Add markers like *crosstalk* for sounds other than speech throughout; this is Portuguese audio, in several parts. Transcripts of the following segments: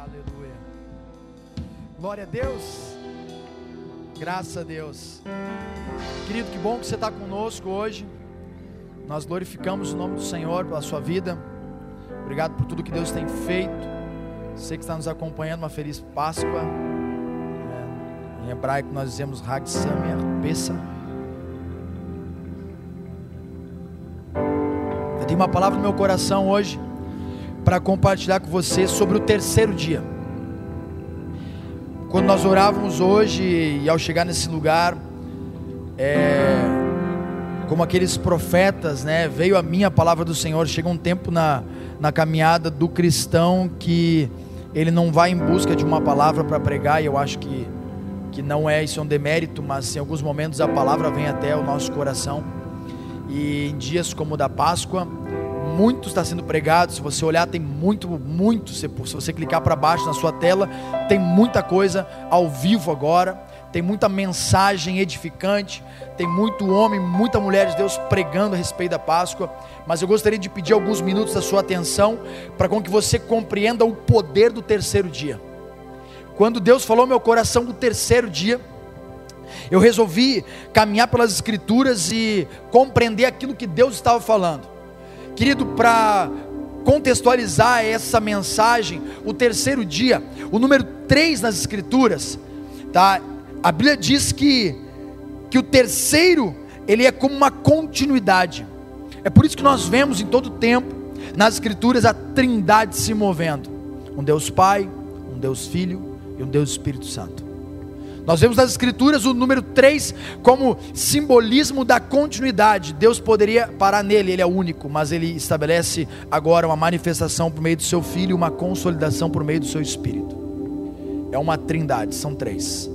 Aleluia. Glória a Deus. Graças a Deus. Querido, que bom que você está conosco hoje. Nós glorificamos o nome do Senhor pela sua vida. Obrigado por tudo que Deus tem feito. Você que está nos acompanhando, uma feliz Páscoa. É, em hebraico nós dizemos Hag. Eu tenho uma palavra no meu coração hoje para compartilhar com você sobre o terceiro dia. Quando nós orávamos hoje e ao chegar nesse lugar, é, como aqueles profetas, né, veio a minha palavra do Senhor. Chega um tempo na, na caminhada do cristão que ele não vai em busca de uma palavra para pregar, e eu acho que, que não é isso é um demérito, mas em alguns momentos a palavra vem até o nosso coração. E em dias como o da Páscoa, muito está sendo pregado. Se você olhar, tem muito, muito. Se você clicar para baixo na sua tela, tem muita coisa ao vivo agora. Tem muita mensagem edificante. Tem muito homem, muita mulher de Deus pregando a respeito da Páscoa. Mas eu gostaria de pedir alguns minutos da sua atenção para com que você compreenda o poder do terceiro dia. Quando Deus falou meu coração do terceiro dia, eu resolvi caminhar pelas Escrituras e compreender aquilo que Deus estava falando. Querido, para contextualizar essa mensagem, o terceiro dia, o número 3 nas escrituras, tá? A Bíblia diz que que o terceiro, ele é como uma continuidade. É por isso que nós vemos em todo tempo nas escrituras a Trindade se movendo. Um Deus Pai, um Deus Filho e um Deus Espírito Santo. Nós vemos nas Escrituras o número 3 como simbolismo da continuidade. Deus poderia parar nele, ele é único, mas ele estabelece agora uma manifestação por meio do seu Filho, uma consolidação por meio do seu Espírito. É uma trindade, são três.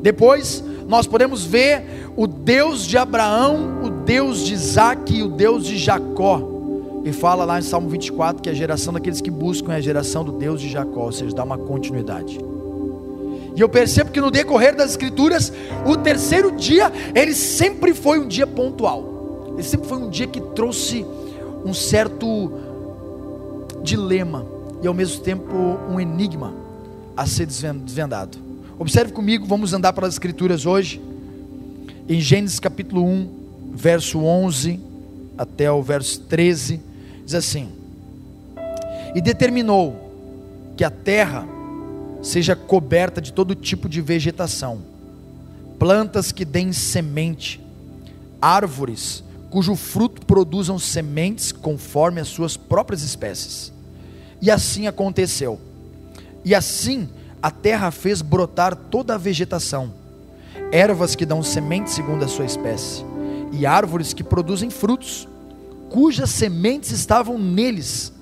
Depois, nós podemos ver o Deus de Abraão, o Deus de Isaac e o Deus de Jacó. E fala lá em Salmo 24 que a geração daqueles que buscam é a geração do Deus de Jacó, ou seja, dá uma continuidade. E eu percebo que no decorrer das escrituras, o terceiro dia, ele sempre foi um dia pontual. Ele sempre foi um dia que trouxe um certo dilema e ao mesmo tempo um enigma a ser desvendado. Observe comigo, vamos andar pelas escrituras hoje. Em Gênesis capítulo 1, verso 11 até o verso 13, diz assim: E determinou que a terra seja coberta de todo tipo de vegetação, plantas que deem semente, árvores cujo fruto produzam sementes conforme as suas próprias espécies. E assim aconteceu. E assim a terra fez brotar toda a vegetação, ervas que dão sementes segundo a sua espécie, e árvores que produzem frutos, cujas sementes estavam neles,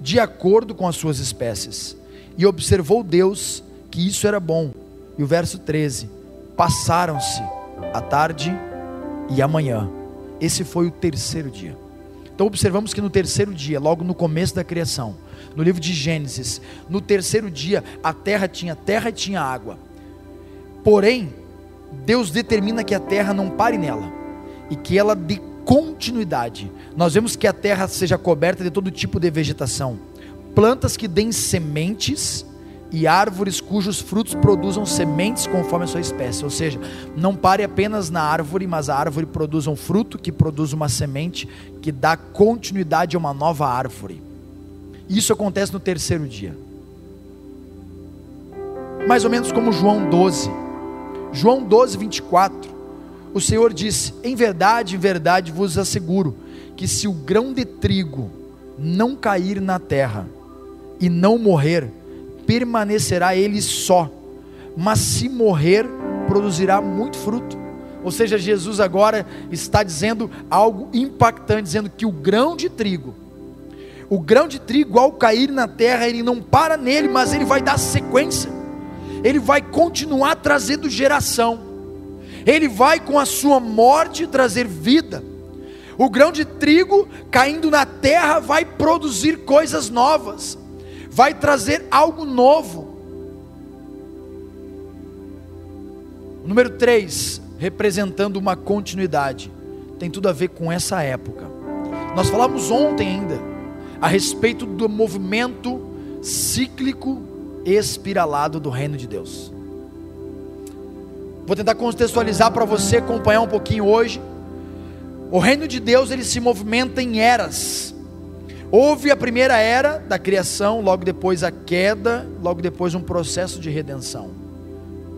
de acordo com as suas espécies e observou Deus que isso era bom. E o verso 13: Passaram-se a tarde e a manhã. Esse foi o terceiro dia. Então observamos que no terceiro dia, logo no começo da criação, no livro de Gênesis, no terceiro dia a terra tinha terra e tinha água. Porém, Deus determina que a terra não pare nela e que ela dê continuidade. Nós vemos que a terra seja coberta de todo tipo de vegetação plantas que deem sementes e árvores cujos frutos produzam sementes conforme a sua espécie. Ou seja, não pare apenas na árvore, mas a árvore produz um fruto que produz uma semente que dá continuidade a uma nova árvore. Isso acontece no terceiro dia. Mais ou menos como João 12. João 12, 24. O Senhor disse: Em verdade, em verdade vos asseguro que se o grão de trigo não cair na terra e não morrer, permanecerá ele só, mas se morrer, produzirá muito fruto. Ou seja, Jesus agora está dizendo algo impactante, dizendo que o grão de trigo, o grão de trigo ao cair na terra, ele não para nele, mas ele vai dar sequência. Ele vai continuar trazendo geração. Ele vai com a sua morte trazer vida. O grão de trigo caindo na terra vai produzir coisas novas vai trazer algo novo. Número 3, representando uma continuidade, tem tudo a ver com essa época. Nós falamos ontem ainda a respeito do movimento cíclico espiralado do reino de Deus. Vou tentar contextualizar para você acompanhar um pouquinho hoje. O reino de Deus ele se movimenta em eras. Houve a primeira era da criação, logo depois a queda, logo depois um processo de redenção.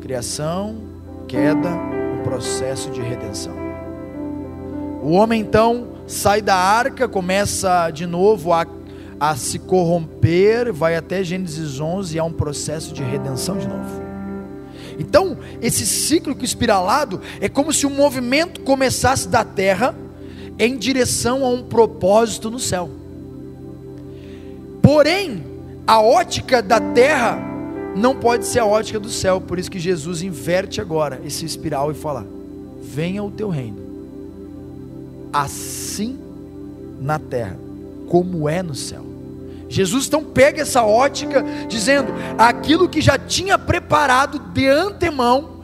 Criação, queda, um processo de redenção. O homem então sai da arca, começa de novo a, a se corromper, vai até Gênesis 11 e há um processo de redenção de novo. Então, esse ciclo espiralado é como se um movimento começasse da terra em direção a um propósito no céu. Porém, a ótica da terra não pode ser a ótica do céu, por isso que Jesus inverte agora esse espiral e fala: Venha o teu reino, assim na terra, como é no céu. Jesus então pega essa ótica, dizendo: aquilo que já tinha preparado de antemão,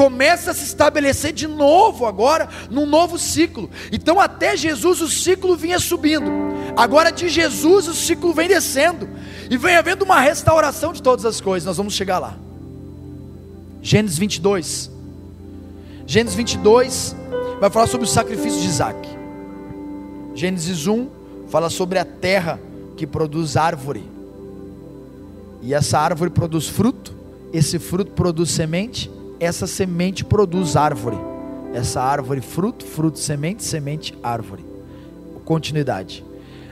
começa a se estabelecer de novo agora, num novo ciclo. Então, até Jesus, o ciclo vinha subindo, agora de Jesus, o ciclo vem descendo, e vem havendo uma restauração de todas as coisas. Nós vamos chegar lá. Gênesis 22. Gênesis 22 vai falar sobre o sacrifício de Isaac. Gênesis 1 fala sobre a terra que produz árvore. E essa árvore produz fruto, esse fruto produz semente, essa semente produz árvore. Essa árvore, fruto, fruto, semente, semente, árvore. Continuidade.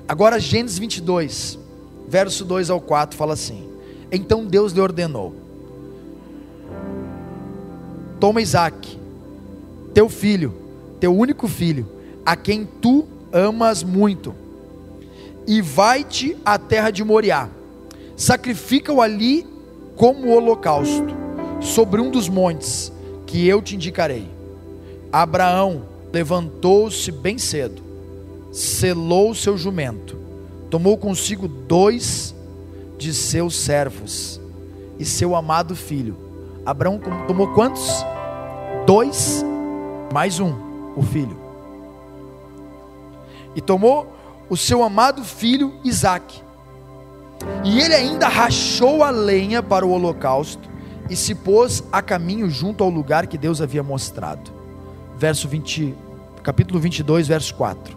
Agora, Gênesis 22, verso 2 ao 4 fala assim: Então Deus lhe ordenou: Toma Isaac, teu filho, teu único filho, a quem tu amas muito e vai-te à terra de Moriá. Sacrifica-o ali como holocausto, sobre um dos montes que eu te indicarei. Abraão levantou-se bem cedo, selou seu jumento, tomou consigo dois de seus servos e seu amado filho. Abraão tomou quantos? Dois, mais um, o filho. E tomou o seu amado filho Isaque. E ele ainda rachou a lenha para o holocausto e se pôs a caminho junto ao lugar que Deus havia mostrado. Verso 20, capítulo 22, verso 4.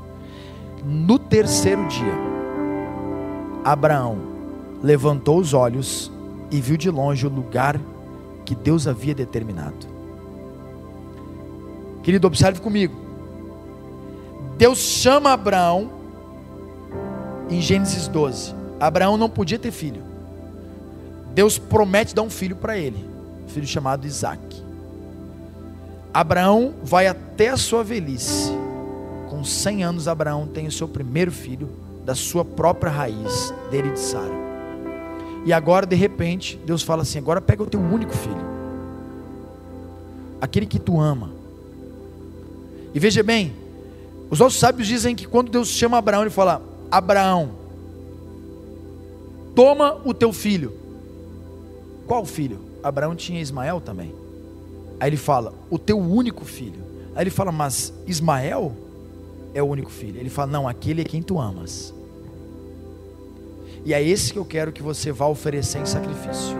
No terceiro dia, Abraão levantou os olhos e viu de longe o lugar que Deus havia determinado. Querido, observe comigo. Deus chama Abraão em Gênesis 12. Abraão não podia ter filho. Deus promete dar um filho para ele, um filho chamado Isaac. Abraão vai até a sua velhice. Com 100 anos, Abraão tem o seu primeiro filho, da sua própria raiz, dele de Sara. E agora, de repente, Deus fala assim: agora pega o teu único filho, aquele que tu ama. E veja bem, os nossos sábios dizem que quando Deus chama Abraão, ele fala: Abraão, toma o teu filho. Qual filho? Abraão tinha Ismael também. Aí ele fala, o teu único filho. Aí ele fala, mas Ismael é o único filho. Ele fala, não, aquele é quem tu amas. E é esse que eu quero que você vá oferecer em sacrifício.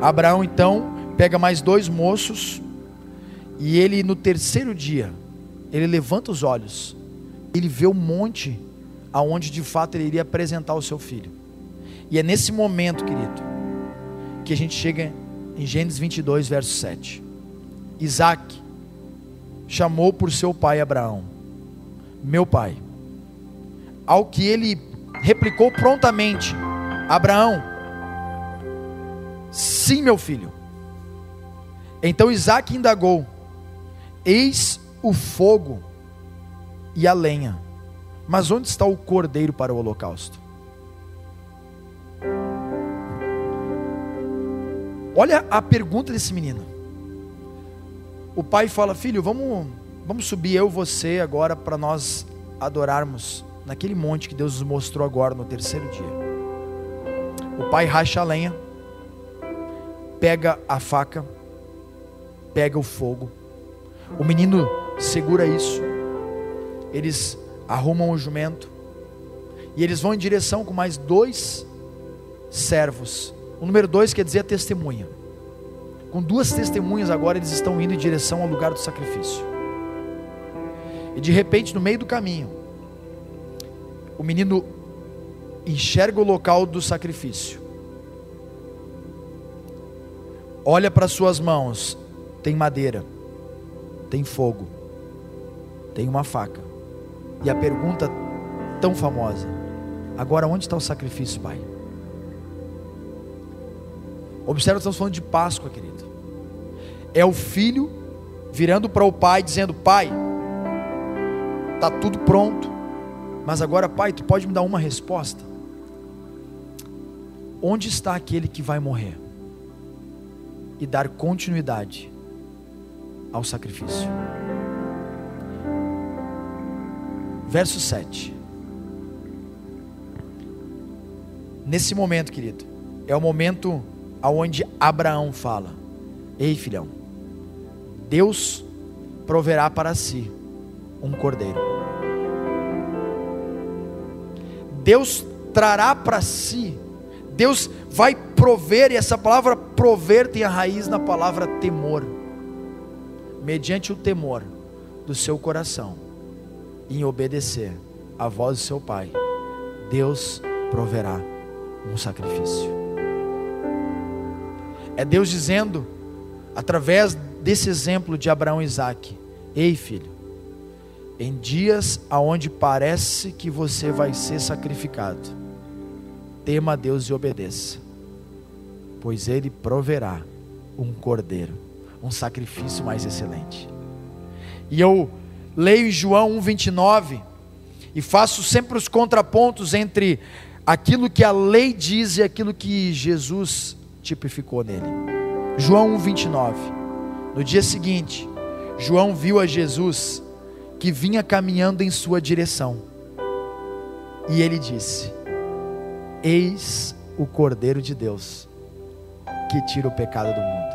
Abraão então pega mais dois moços e ele no terceiro dia, ele levanta os olhos, ele vê o monte aonde de fato ele iria apresentar o seu filho. E é nesse momento, querido, que a gente chega em Gênesis 22, verso 7. Isaac chamou por seu pai Abraão, meu pai. Ao que ele replicou prontamente: Abraão, sim, meu filho. Então Isaac indagou: Eis o fogo e a lenha mas onde está o cordeiro para o holocausto? Olha a pergunta desse menino. O pai fala: Filho, vamos, vamos subir eu e você agora para nós adorarmos naquele monte que Deus nos mostrou agora no terceiro dia. O pai racha a lenha, pega a faca, pega o fogo. O menino segura isso. Eles arrumam o jumento, e eles vão em direção com mais dois servos. O número dois quer dizer a testemunha. Com duas testemunhas agora eles estão indo em direção ao lugar do sacrifício. E de repente, no meio do caminho, o menino enxerga o local do sacrifício. Olha para suas mãos, tem madeira, tem fogo, tem uma faca. E a pergunta tão famosa: agora onde está o sacrifício, pai? Observa, estamos falando de Páscoa, querido. É o filho virando para o pai, dizendo: Pai, está tudo pronto, mas agora, pai, tu pode me dar uma resposta? Onde está aquele que vai morrer? E dar continuidade ao sacrifício. Verso 7. Nesse momento, querido, é o momento aonde Abraão fala: Ei, filhão, Deus proverá para si um cordeiro. Deus trará para si, Deus vai prover, e essa palavra prover tem a raiz na palavra temor. Mediante o temor do seu coração, em obedecer à voz do seu pai, Deus proverá um sacrifício. É Deus dizendo, através desse exemplo de Abraão e Isaac: Ei, filho, em dias aonde parece que você vai ser sacrificado, tema a Deus e obedeça, pois Ele proverá um cordeiro, um sacrifício mais excelente. E eu leio João 1,29 e faço sempre os contrapontos entre aquilo que a lei diz e aquilo que Jesus tipificou nele. João 1:29. No dia seguinte, João viu a Jesus que vinha caminhando em sua direção. E ele disse: Eis o Cordeiro de Deus que tira o pecado do mundo.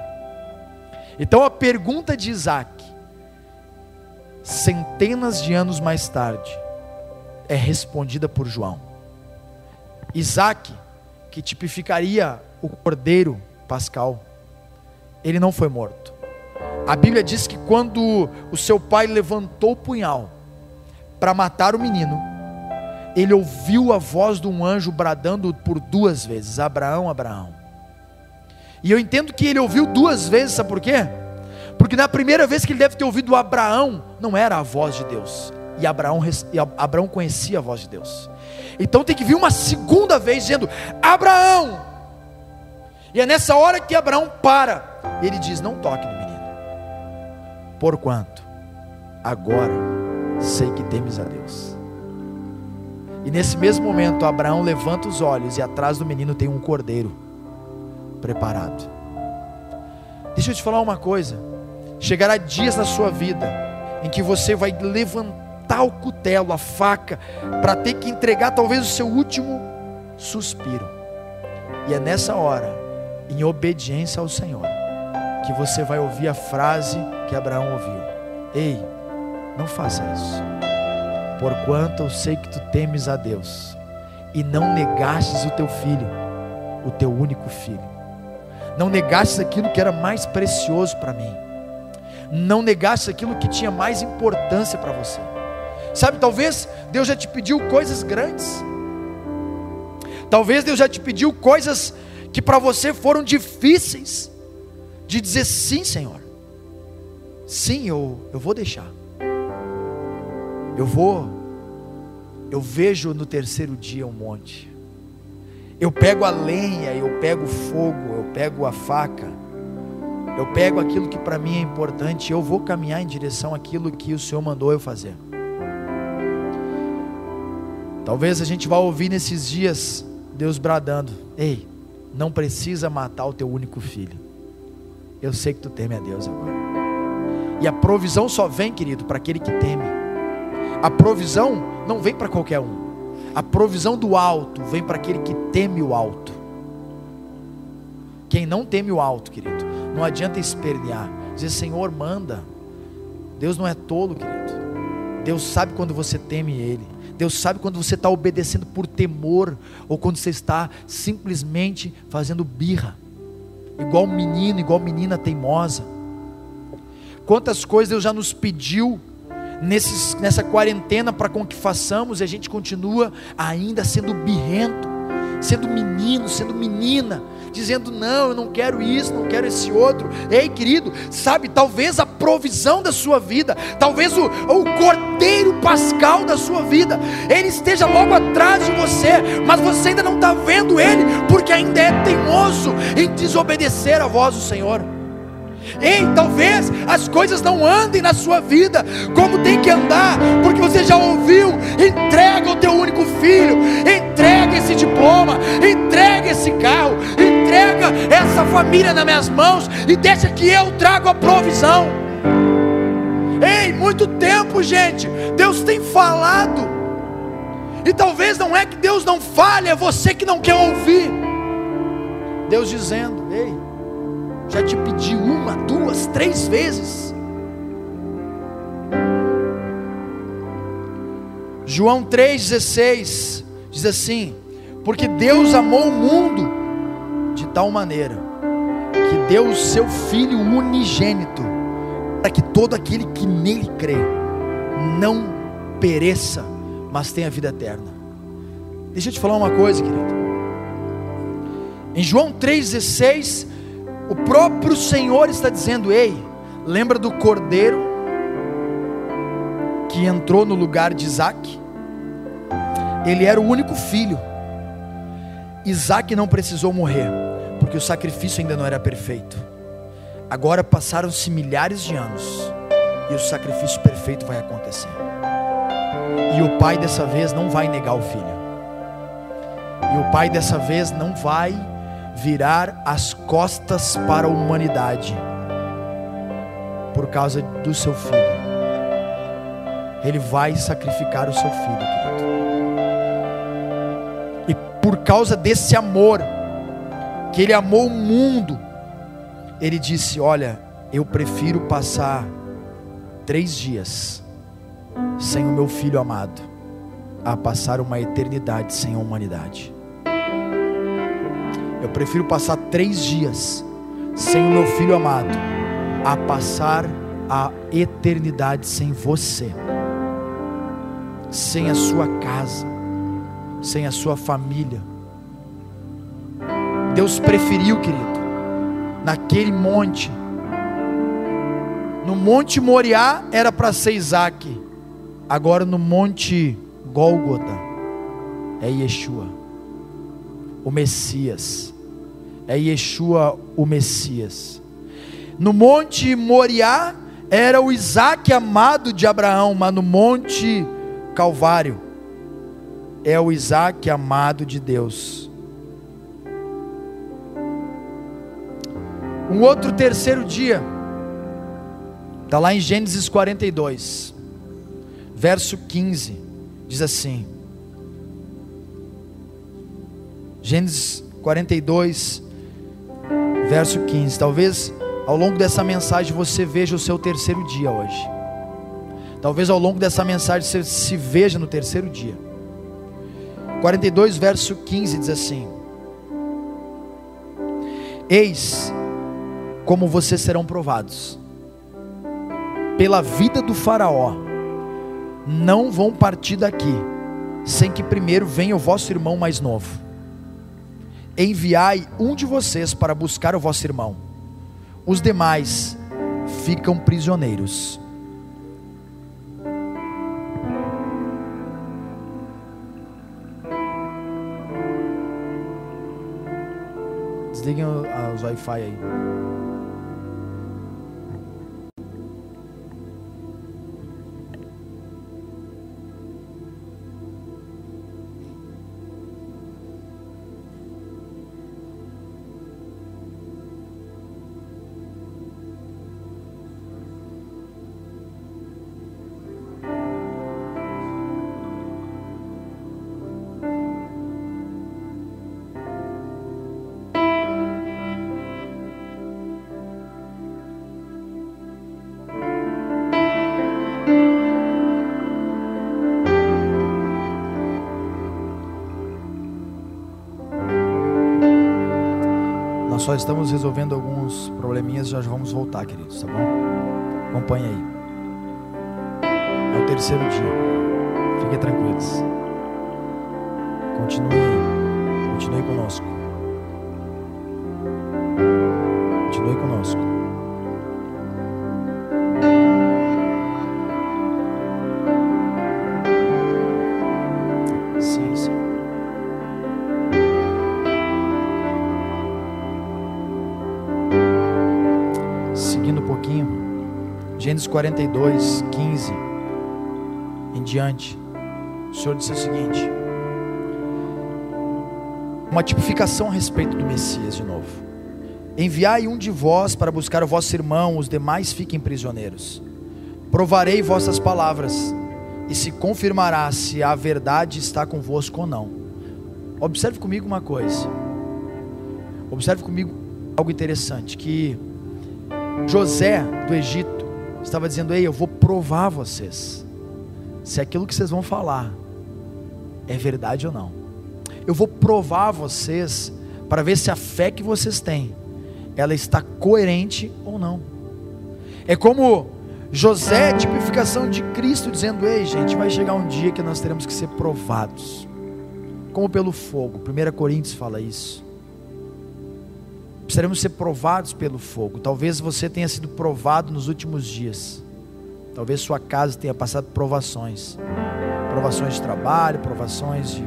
Então a pergunta de Isaac, centenas de anos mais tarde, é respondida por João. Isaac, que tipificaria o cordeiro pascal, ele não foi morto. A Bíblia diz que quando o seu pai levantou o punhal para matar o menino, ele ouviu a voz de um anjo bradando por duas vezes: Abraão, Abraão. E eu entendo que ele ouviu duas vezes, sabe por quê? Porque na primeira vez que ele deve ter ouvido Abraão, não era a voz de Deus, e Abraão, e Abraão conhecia a voz de Deus. Então tem que vir uma segunda vez dizendo: Abraão, e é nessa hora que Abraão para. Ele diz: Não toque no menino. Porquanto, agora sei que temes a Deus. E nesse mesmo momento, Abraão levanta os olhos e atrás do menino tem um cordeiro preparado. Deixa eu te falar uma coisa: chegará dias na sua vida em que você vai levantar o cutelo, a faca, para ter que entregar talvez o seu último suspiro. E é nessa hora em obediência ao Senhor, que você vai ouvir a frase que Abraão ouviu: Ei, não faça isso, porquanto eu sei que tu temes a Deus e não negastes o teu filho, o teu único filho. Não negastes aquilo que era mais precioso para mim. Não negastes aquilo que tinha mais importância para você. Sabe, talvez Deus já te pediu coisas grandes. Talvez Deus já te pediu coisas que para você foram difíceis, de dizer sim, Senhor. Sim, eu, eu vou deixar. Eu vou. Eu vejo no terceiro dia um monte. Eu pego a lenha, eu pego o fogo, eu pego a faca. Eu pego aquilo que para mim é importante, eu vou caminhar em direção àquilo que o Senhor mandou eu fazer. Talvez a gente vá ouvir nesses dias Deus bradando: Ei, não precisa matar o teu único filho. Eu sei que tu teme a Deus agora. E a provisão só vem, querido, para aquele que teme. A provisão não vem para qualquer um. A provisão do alto vem para aquele que teme o alto. Quem não teme o alto, querido, não adianta espernear. Dizer, Senhor, manda. Deus não é tolo, querido. Deus sabe quando você teme Ele. Deus sabe quando você está obedecendo por temor ou quando você está simplesmente fazendo birra, igual menino, igual menina teimosa. Quantas coisas Deus já nos pediu nesses, nessa quarentena para com que façamos e a gente continua ainda sendo birrento, sendo menino, sendo menina, dizendo: não, eu não quero isso, não quero esse outro. Ei, querido, sabe, talvez a provisão da sua vida, talvez o, o cordeiro pascal da sua vida, ele esteja logo atrás de você, mas você ainda não está vendo ele, porque ainda é teimoso em desobedecer a voz do Senhor. Ei, talvez as coisas não andem na sua vida como tem que andar, porque você já ouviu: entrega o teu único filho, entrega esse diploma, entrega esse carro, entrega essa família nas minhas mãos e deixa que eu trago a provisão. Ei, muito tempo, gente, Deus tem falado, e talvez não é que Deus não fale, é você que não quer ouvir. Deus dizendo: Ei, já te pedi uma, duas, três vezes. João 3,16 diz assim: Porque Deus amou o mundo de tal maneira, que deu o seu Filho unigênito, para que todo aquele que nele crê, não pereça, mas tenha vida eterna. Deixa eu te falar uma coisa, querido. Em João 3,16 o próprio Senhor está dizendo: Ei, lembra do cordeiro que entrou no lugar de Isaac? Ele era o único filho. Isaac não precisou morrer, porque o sacrifício ainda não era perfeito. Agora passaram-se milhares de anos e o sacrifício perfeito vai acontecer. E o pai dessa vez não vai negar o filho. E o pai dessa vez não vai virar as costas para a humanidade por causa do seu filho. Ele vai sacrificar o seu filho, querido. E por causa desse amor, que ele amou o mundo, ele disse: Olha, eu prefiro passar três dias sem o meu filho amado, a passar uma eternidade sem a humanidade. Eu prefiro passar três dias sem o meu filho amado, a passar a eternidade sem você, sem a sua casa, sem a sua família. Deus preferiu, querido, naquele monte, no Monte Moriá era para ser Isaac, agora no Monte Gólgota é Yeshua o Messias. É Yeshua o Messias. No monte Moriá era o Isaac amado de Abraão, mas no monte Calvário é o Isaac amado de Deus. Um outro terceiro dia, está lá em Gênesis 42, verso 15, diz assim: Gênesis 42, verso 15. Talvez ao longo dessa mensagem você veja o seu terceiro dia hoje. Talvez ao longo dessa mensagem você se veja no terceiro dia. 42, verso 15 diz assim: Eis como vocês serão provados pela vida do Faraó, não vão partir daqui, sem que primeiro venha o vosso irmão mais novo enviai um de vocês para buscar o vosso irmão, os demais ficam prisioneiros. Desliguem os Wi-Fi aí. Só estamos resolvendo alguns probleminhas, já vamos voltar, queridos, tá bom? Acompanhe aí. É o terceiro dia. Fiquem tranquilos. Continue, continue conosco. Continue conosco. Gênesis 42, 15 em diante, o Senhor disse o seguinte: uma tipificação a respeito do Messias de novo. Enviai um de vós para buscar o vosso irmão, os demais fiquem prisioneiros. Provarei vossas palavras, e se confirmará se a verdade está convosco ou não. Observe comigo uma coisa. Observe comigo algo interessante que José do Egito estava dizendo: "Ei, eu vou provar vocês se aquilo que vocês vão falar é verdade ou não. Eu vou provar vocês para ver se a fé que vocês têm ela está coerente ou não. É como José, tipificação de Cristo, dizendo: Ei, gente, vai chegar um dia que nós teremos que ser provados, como pelo fogo. 1 Coríntios fala isso. Precisaremos ser provados pelo fogo. Talvez você tenha sido provado nos últimos dias. Talvez sua casa tenha passado provações provações de trabalho, provações de.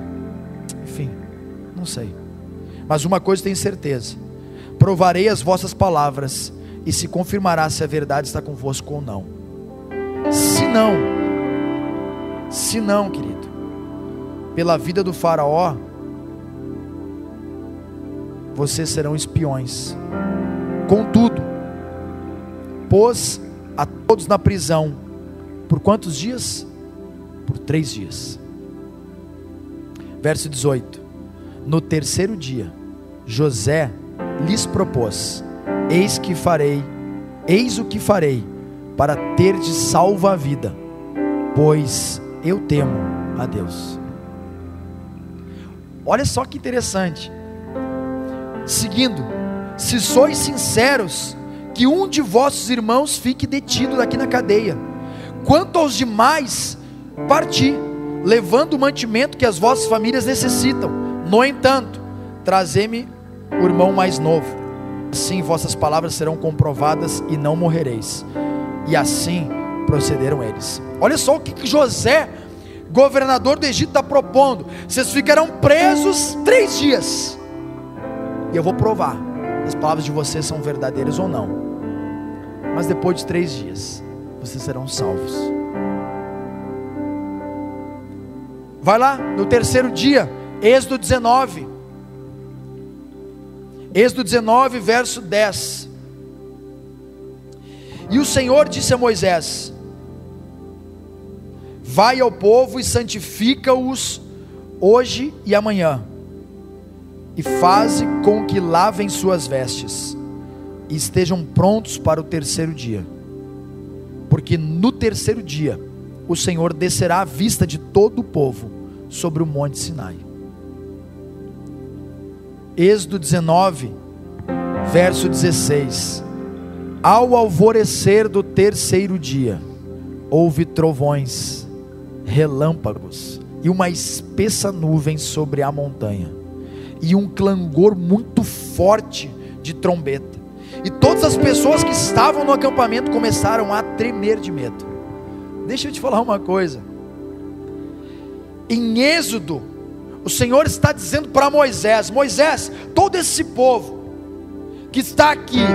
Enfim, não sei. Mas uma coisa tenho certeza: provarei as vossas palavras, e se confirmará se a verdade está convosco ou não. Se não, se não, querido, pela vida do Faraó, vocês serão espiões. Contudo, pôs a todos na prisão, por quantos dias? Por três dias. Verso 18: No terceiro dia, José lhes propôs: Eis que farei, eis o que farei, para ter de salva a vida, pois eu temo a Deus. Olha só que interessante. Seguindo, se sois sinceros, que um de vossos irmãos fique detido aqui na cadeia. Quanto aos demais, parti, levando o mantimento que as vossas famílias necessitam. No entanto, trazei-me o irmão mais novo. Assim vossas palavras serão comprovadas e não morrereis. E assim procederam eles. Olha só o que José, governador do Egito, está propondo: vocês ficarão presos três dias, e eu vou provar se as palavras de vocês são verdadeiras ou não. Mas depois de três dias, vocês serão salvos. Vai lá, no terceiro dia, Êxodo 19. Êxodo 19, verso 10. E o Senhor disse a Moisés: Vai ao povo e santifica-os hoje e amanhã, e faze com que lavem suas vestes, e estejam prontos para o terceiro dia. Porque no terceiro dia o Senhor descerá à vista de todo o povo sobre o monte Sinai. Êxodo 19, verso 16: Ao alvorecer do terceiro dia, houve trovões, relâmpagos e uma espessa nuvem sobre a montanha, e um clangor muito forte de trombeta. E todas as pessoas que estavam no acampamento começaram a tremer de medo. Deixa eu te falar uma coisa. Em Êxodo, o Senhor está dizendo para Moisés: Moisés, todo esse povo que está aqui,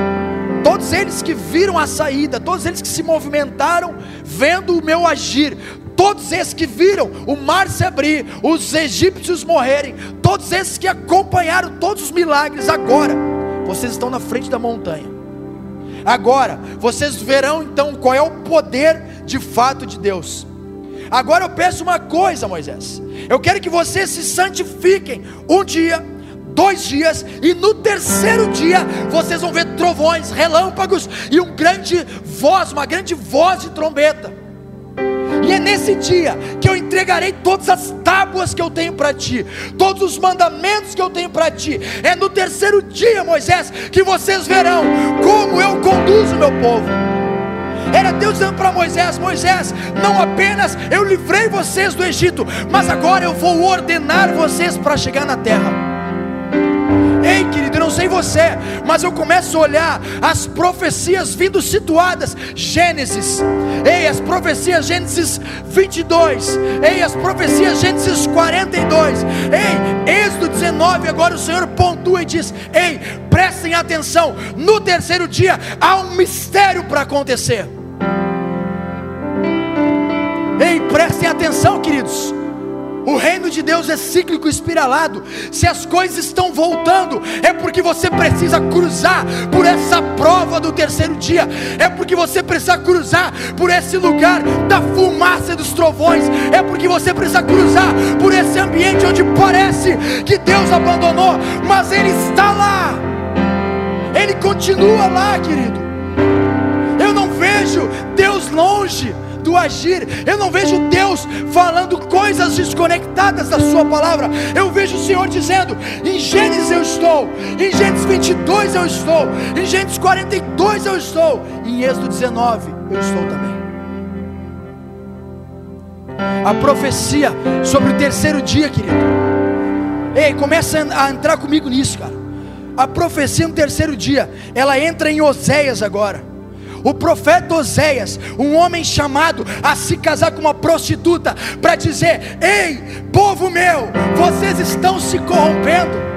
todos eles que viram a saída, todos eles que se movimentaram vendo o meu agir, todos esses que viram o mar se abrir, os egípcios morrerem, todos esses que acompanharam todos os milagres, agora vocês estão na frente da montanha. Agora, vocês verão então qual é o poder de fato de Deus. Agora eu peço uma coisa, Moisés. Eu quero que vocês se santifiquem um dia, dois dias, e no terceiro dia vocês vão ver trovões, relâmpagos e um grande voz, uma grande voz de trombeta. E É nesse dia que eu entregarei todas as tábuas que eu tenho para ti, todos os mandamentos que eu tenho para ti. É no terceiro dia, Moisés, que vocês verão como eu conduzo meu povo. Era Deus dizendo para Moisés: Moisés, não apenas eu livrei vocês do Egito, mas agora eu vou ordenar vocês para chegar na terra. Ei, querido, eu não sei você, mas eu começo a olhar as profecias vindo situadas. Gênesis, ei, as profecias Gênesis 22, ei, as profecias Gênesis 42, ei, Êxodo 19. Agora o Senhor pontua e diz: Ei, prestem atenção, no terceiro dia há um mistério para acontecer. Ei, prestem atenção, queridos. O reino de Deus é cíclico espiralado. Se as coisas estão voltando, é porque você precisa cruzar por essa prova do terceiro dia. É porque você precisa cruzar por esse lugar da fumaça dos trovões. É porque você precisa cruzar por esse ambiente onde parece que Deus abandonou, mas Ele está lá. Ele continua lá, querido. Eu não vejo Deus longe do agir. Eu não vejo Deus falando coisas desconectadas da Sua palavra. Eu vejo o Senhor dizendo: em Gênesis eu estou, em Gênesis 22 eu estou, em Gênesis 42 eu estou, em Êxodo 19 eu estou também. A profecia sobre o terceiro dia, querido. Ei, começa a entrar comigo nisso, cara. A profecia no terceiro dia, ela entra em Oséias agora o profeta Oséias, um homem chamado a se casar com uma prostituta, para dizer: Ei, povo meu, vocês estão se corrompendo.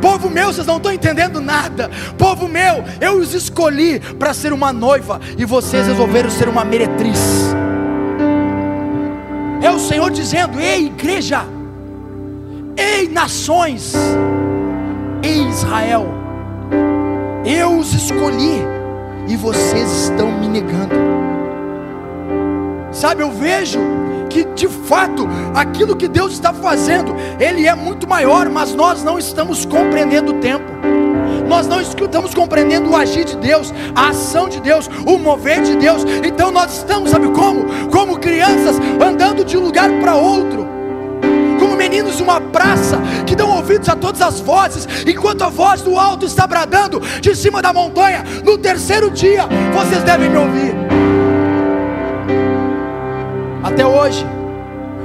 Povo meu, vocês não estão entendendo nada. Povo meu, eu os escolhi para ser uma noiva e vocês resolveram ser uma meretriz. É o Senhor dizendo: Ei, igreja, ei, nações, ei, Israel, eu os escolhi e vocês estão me negando. Sabe, eu vejo que de fato aquilo que Deus está fazendo, Ele é muito maior, mas nós não estamos compreendendo o tempo. Nós não estamos compreendendo o agir de Deus, a ação de Deus, o mover de Deus. Então nós estamos, sabe como? Como crianças andando de um lugar para outro meninos uma praça que dão ouvidos a todas as vozes, enquanto a voz do alto está bradando de cima da montanha. No terceiro dia, vocês devem me ouvir. Até hoje,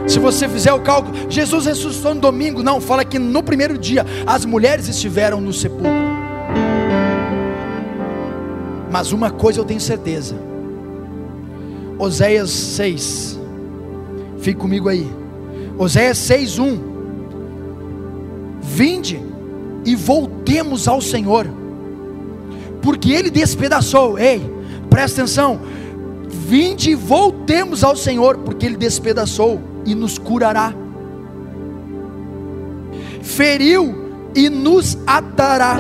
se você fizer o cálculo, Jesus ressuscitou no domingo, não, fala que no primeiro dia as mulheres estiveram no sepulcro. Mas uma coisa eu tenho certeza. Oséias 6. Fique comigo aí. Oséias 6:1 Vinde e voltemos ao Senhor, porque Ele despedaçou. Ei, presta atenção. Vinde e voltemos ao Senhor, porque Ele despedaçou e nos curará. Feriu e nos atará.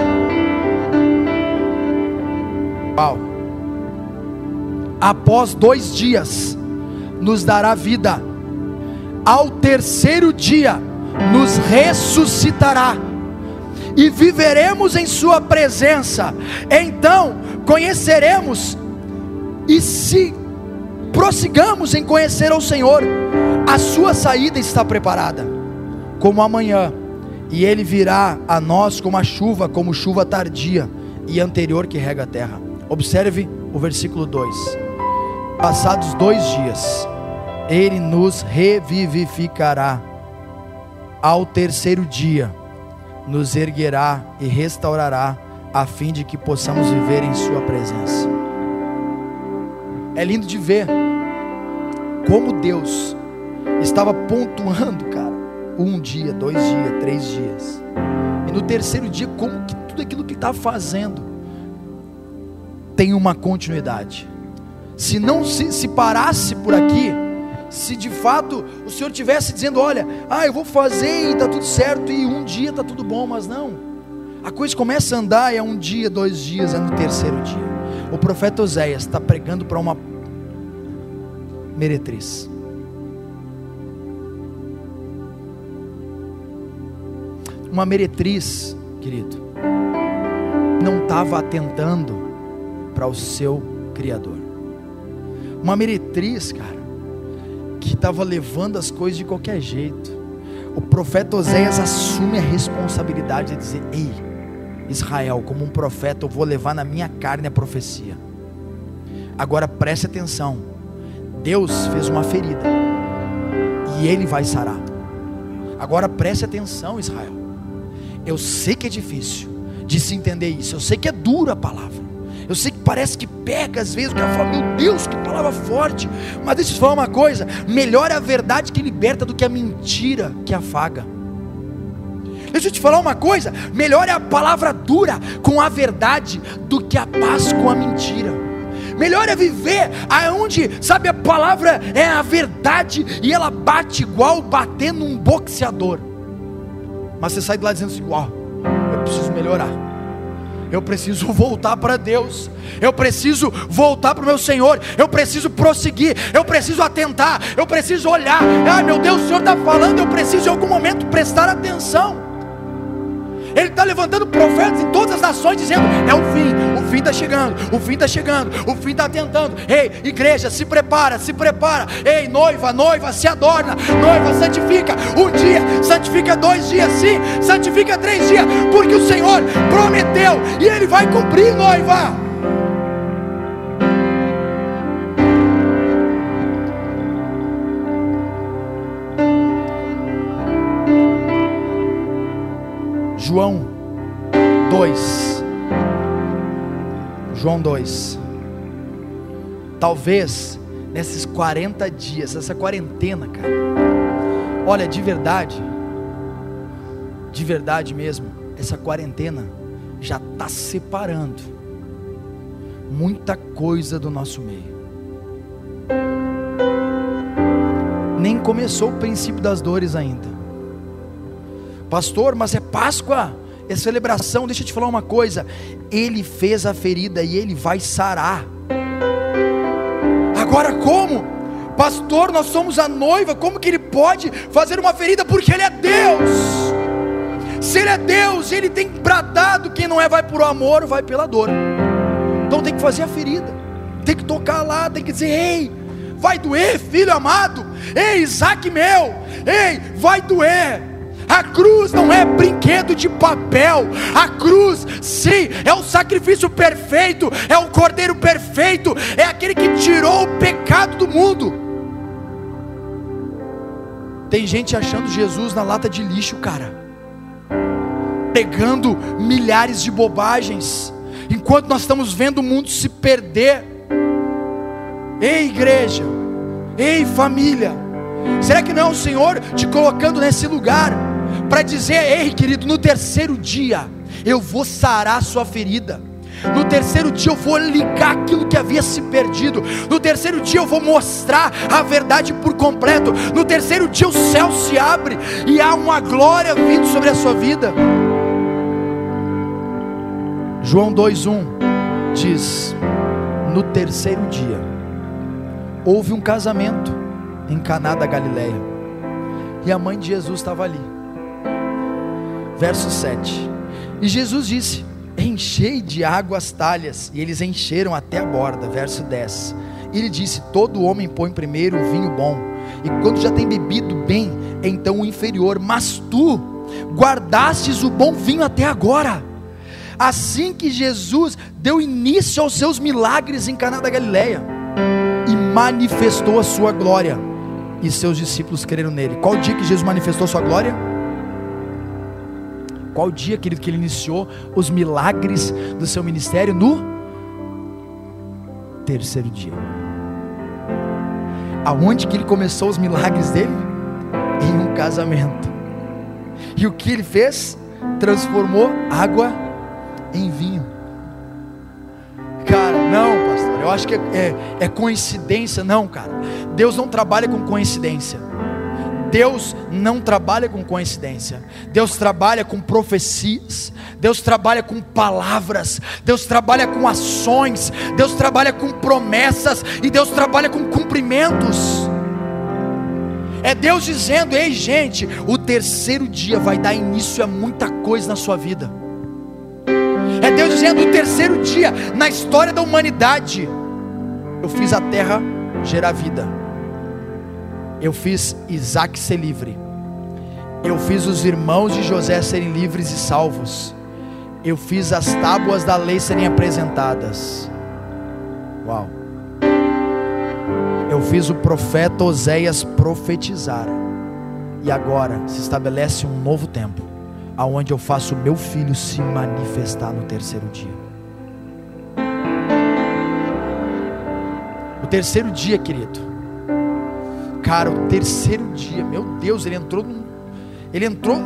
Uau. Após dois dias, nos dará vida ao terceiro dia nos ressuscitará e viveremos em Sua presença. Então conheceremos e se prossigamos em conhecer ao Senhor, a Sua saída está preparada, como amanhã, e Ele virá a nós como a chuva, como chuva tardia e anterior que rega a terra. Observe o versículo 2: Passados dois dias, ele nos revivificará. Ao terceiro dia, nos erguerá e restaurará, a fim de que possamos viver em Sua presença. É lindo de ver como Deus estava pontuando, cara, um dia, dois dias, três dias, e no terceiro dia, como que tudo aquilo que está fazendo tem uma continuidade. Se não se, se parasse por aqui, se de fato o Senhor tivesse dizendo, olha, ah, eu vou fazer e está tudo certo e um dia está tudo bom, mas não. A coisa começa a andar e é um dia, dois dias, é no terceiro dia. O profeta Oséias está pregando para uma meretriz. Uma meretriz, querido, não estava atentando para o seu Criador. Uma meretriz, cara, que estava levando as coisas de qualquer jeito. O profeta Oséias assume a responsabilidade de dizer: Ei, Israel, como um profeta, eu vou levar na minha carne a profecia. Agora preste atenção: Deus fez uma ferida e Ele vai sarar. Agora preste atenção, Israel. Eu sei que é difícil de se entender isso, eu sei que é dura a palavra. Eu sei que parece que pega às vezes, o cara fala, meu Deus, que palavra forte. Mas deixa eu te falar uma coisa: melhor é a verdade que liberta do que a mentira que afaga. Deixa eu te falar uma coisa: melhor é a palavra dura com a verdade do que a paz com a mentira. Melhor é viver aonde, sabe, a palavra é a verdade e ela bate igual bater num boxeador. Mas você sai de lá dizendo assim: Uau, eu preciso melhorar. Eu preciso voltar para Deus. Eu preciso voltar para o meu Senhor. Eu preciso prosseguir. Eu preciso atentar. Eu preciso olhar. Ai meu Deus, o Senhor está falando. Eu preciso em algum momento prestar atenção. Ele está levantando profetas em todas as nações, dizendo: é o fim, fim está chegando, o fim está chegando, o fim está tentando. Ei, igreja, se prepara, se prepara. Ei, noiva, noiva, se adorna, noiva, santifica. Um dia, santifica dois dias, sim, santifica três dias, porque o Senhor prometeu e Ele vai cumprir, noiva. João 2. João 2. Talvez nesses 40 dias, essa quarentena, cara. Olha, de verdade, de verdade mesmo, essa quarentena já está separando muita coisa do nosso meio. Nem começou o princípio das dores ainda. Pastor, mas é Páscoa, é celebração. Deixa eu te falar uma coisa: Ele fez a ferida e Ele vai sarar. Agora, como? Pastor, nós somos a noiva, como que Ele pode fazer uma ferida? Porque Ele é Deus. Se Ele é Deus, Ele tem bradado: quem não é vai por amor, vai pela dor. Então tem que fazer a ferida, tem que tocar lá, tem que dizer: ei, vai doer, filho amado, ei, Isaac meu, ei, vai doer. A cruz não é brinquedo de papel. A cruz, sim, é o sacrifício perfeito, é o cordeiro perfeito, é aquele que tirou o pecado do mundo. Tem gente achando Jesus na lata de lixo, cara. Pegando milhares de bobagens, enquanto nós estamos vendo o mundo se perder. Ei, igreja, ei, família, será que não é o Senhor te colocando nesse lugar? Para dizer: ei, querido, no terceiro dia eu vou sarar a sua ferida. No terceiro dia eu vou ligar aquilo que havia se perdido. No terceiro dia eu vou mostrar a verdade por completo. No terceiro dia o céu se abre e há uma glória vindo sobre a sua vida. João 2:1 diz: No terceiro dia houve um casamento em Caná da Galileia. E a mãe de Jesus estava ali verso 7. E Jesus disse: Enchei de água as talhas, e eles encheram até a borda, verso 10. E ele disse: Todo homem põe primeiro o vinho bom, e quando já tem bebido bem, então o inferior, mas tu guardastes o bom vinho até agora. Assim que Jesus deu início aos seus milagres em Caná da Galileia e manifestou a sua glória, e seus discípulos creram nele. Qual o dia que Jesus manifestou sua glória? Qual dia, querido, que ele iniciou os milagres do seu ministério? No terceiro dia. Aonde que ele começou os milagres dele? Em um casamento. E o que ele fez? Transformou água em vinho. Cara, não, pastor. Eu acho que é, é, é coincidência, não, cara. Deus não trabalha com coincidência. Deus não trabalha com coincidência, Deus trabalha com profecias, Deus trabalha com palavras, Deus trabalha com ações, Deus trabalha com promessas. E Deus trabalha com cumprimentos. É Deus dizendo: ei, gente, o terceiro dia vai dar início a muita coisa na sua vida. É Deus dizendo: o terceiro dia na história da humanidade, eu fiz a terra gerar vida Eu fiz Isaac ser livre. Eu fiz os irmãos de José serem livres e salvos. Eu fiz as tábuas da lei serem apresentadas. Uau. Eu fiz o profeta Oséias profetizar. E agora se estabelece um novo tempo, aonde eu faço meu filho se manifestar no terceiro dia. O terceiro dia, querido. Cara, o terceiro dia, meu Deus, ele entrou num, ele entrou,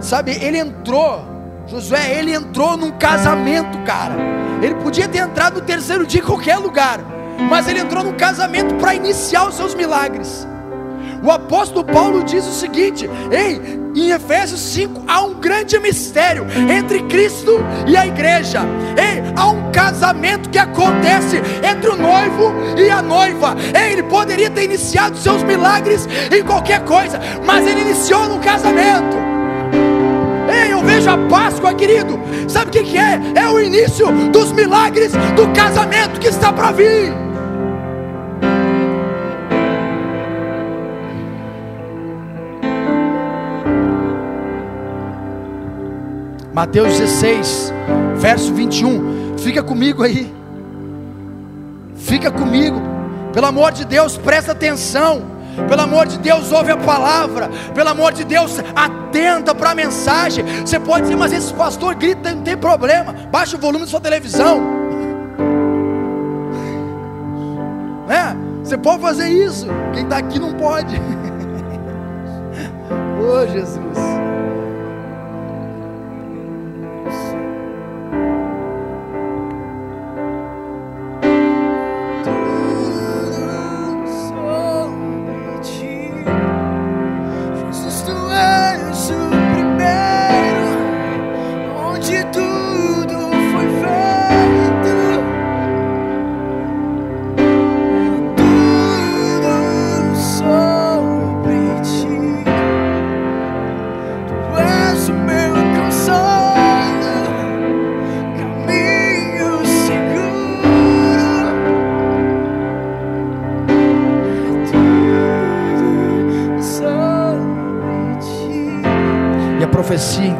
sabe, ele entrou, Josué, ele entrou num casamento, cara. Ele podia ter entrado no terceiro dia em qualquer lugar, mas ele entrou num casamento para iniciar os seus milagres. O apóstolo Paulo diz o seguinte: ei, em Efésios 5 há um grande mistério entre Cristo e a igreja. Ei, há um casamento que acontece entre o noivo e a noiva. Ei, ele poderia ter iniciado seus milagres em qualquer coisa, mas ele iniciou no casamento. Ei, eu vejo a Páscoa, querido. Sabe o que, que é? É o início dos milagres do casamento que está para vir. Mateus 16, verso 21. Fica comigo aí. Fica comigo. Pelo amor de Deus, presta atenção. Pelo amor de Deus, ouve a palavra. Pelo amor de Deus, atenta para a mensagem. Você pode dizer, mas esse pastor grita, não tem problema. Baixa o volume da sua televisão. *laughs* Né? Você pode fazer isso. Quem está aqui não pode. *laughs* oh, Jesus.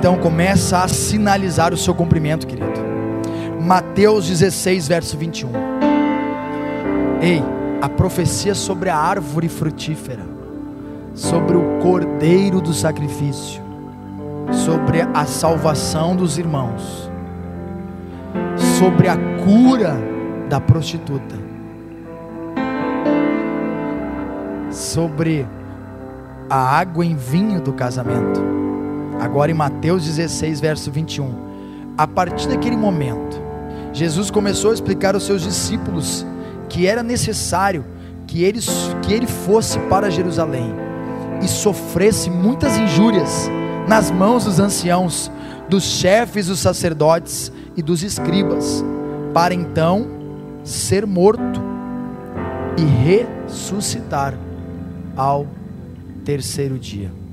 Então começa a sinalizar o seu cumprimento, querido. Mateus 16, verso 21. Ei, a profecia sobre a árvore frutífera, sobre o cordeiro do sacrifício, sobre a salvação dos irmãos, sobre a cura da prostituta, sobre a água em vinho do casamento Agora em Mateus 16, verso 21. A partir daquele momento, Jesus começou a explicar aos seus discípulos que era necessário que, eles, que ele fosse para Jerusalém e sofresse muitas injúrias nas mãos dos anciãos, dos chefes dos sacerdotes e dos escribas, para então ser morto e ressuscitar ao terceiro dia.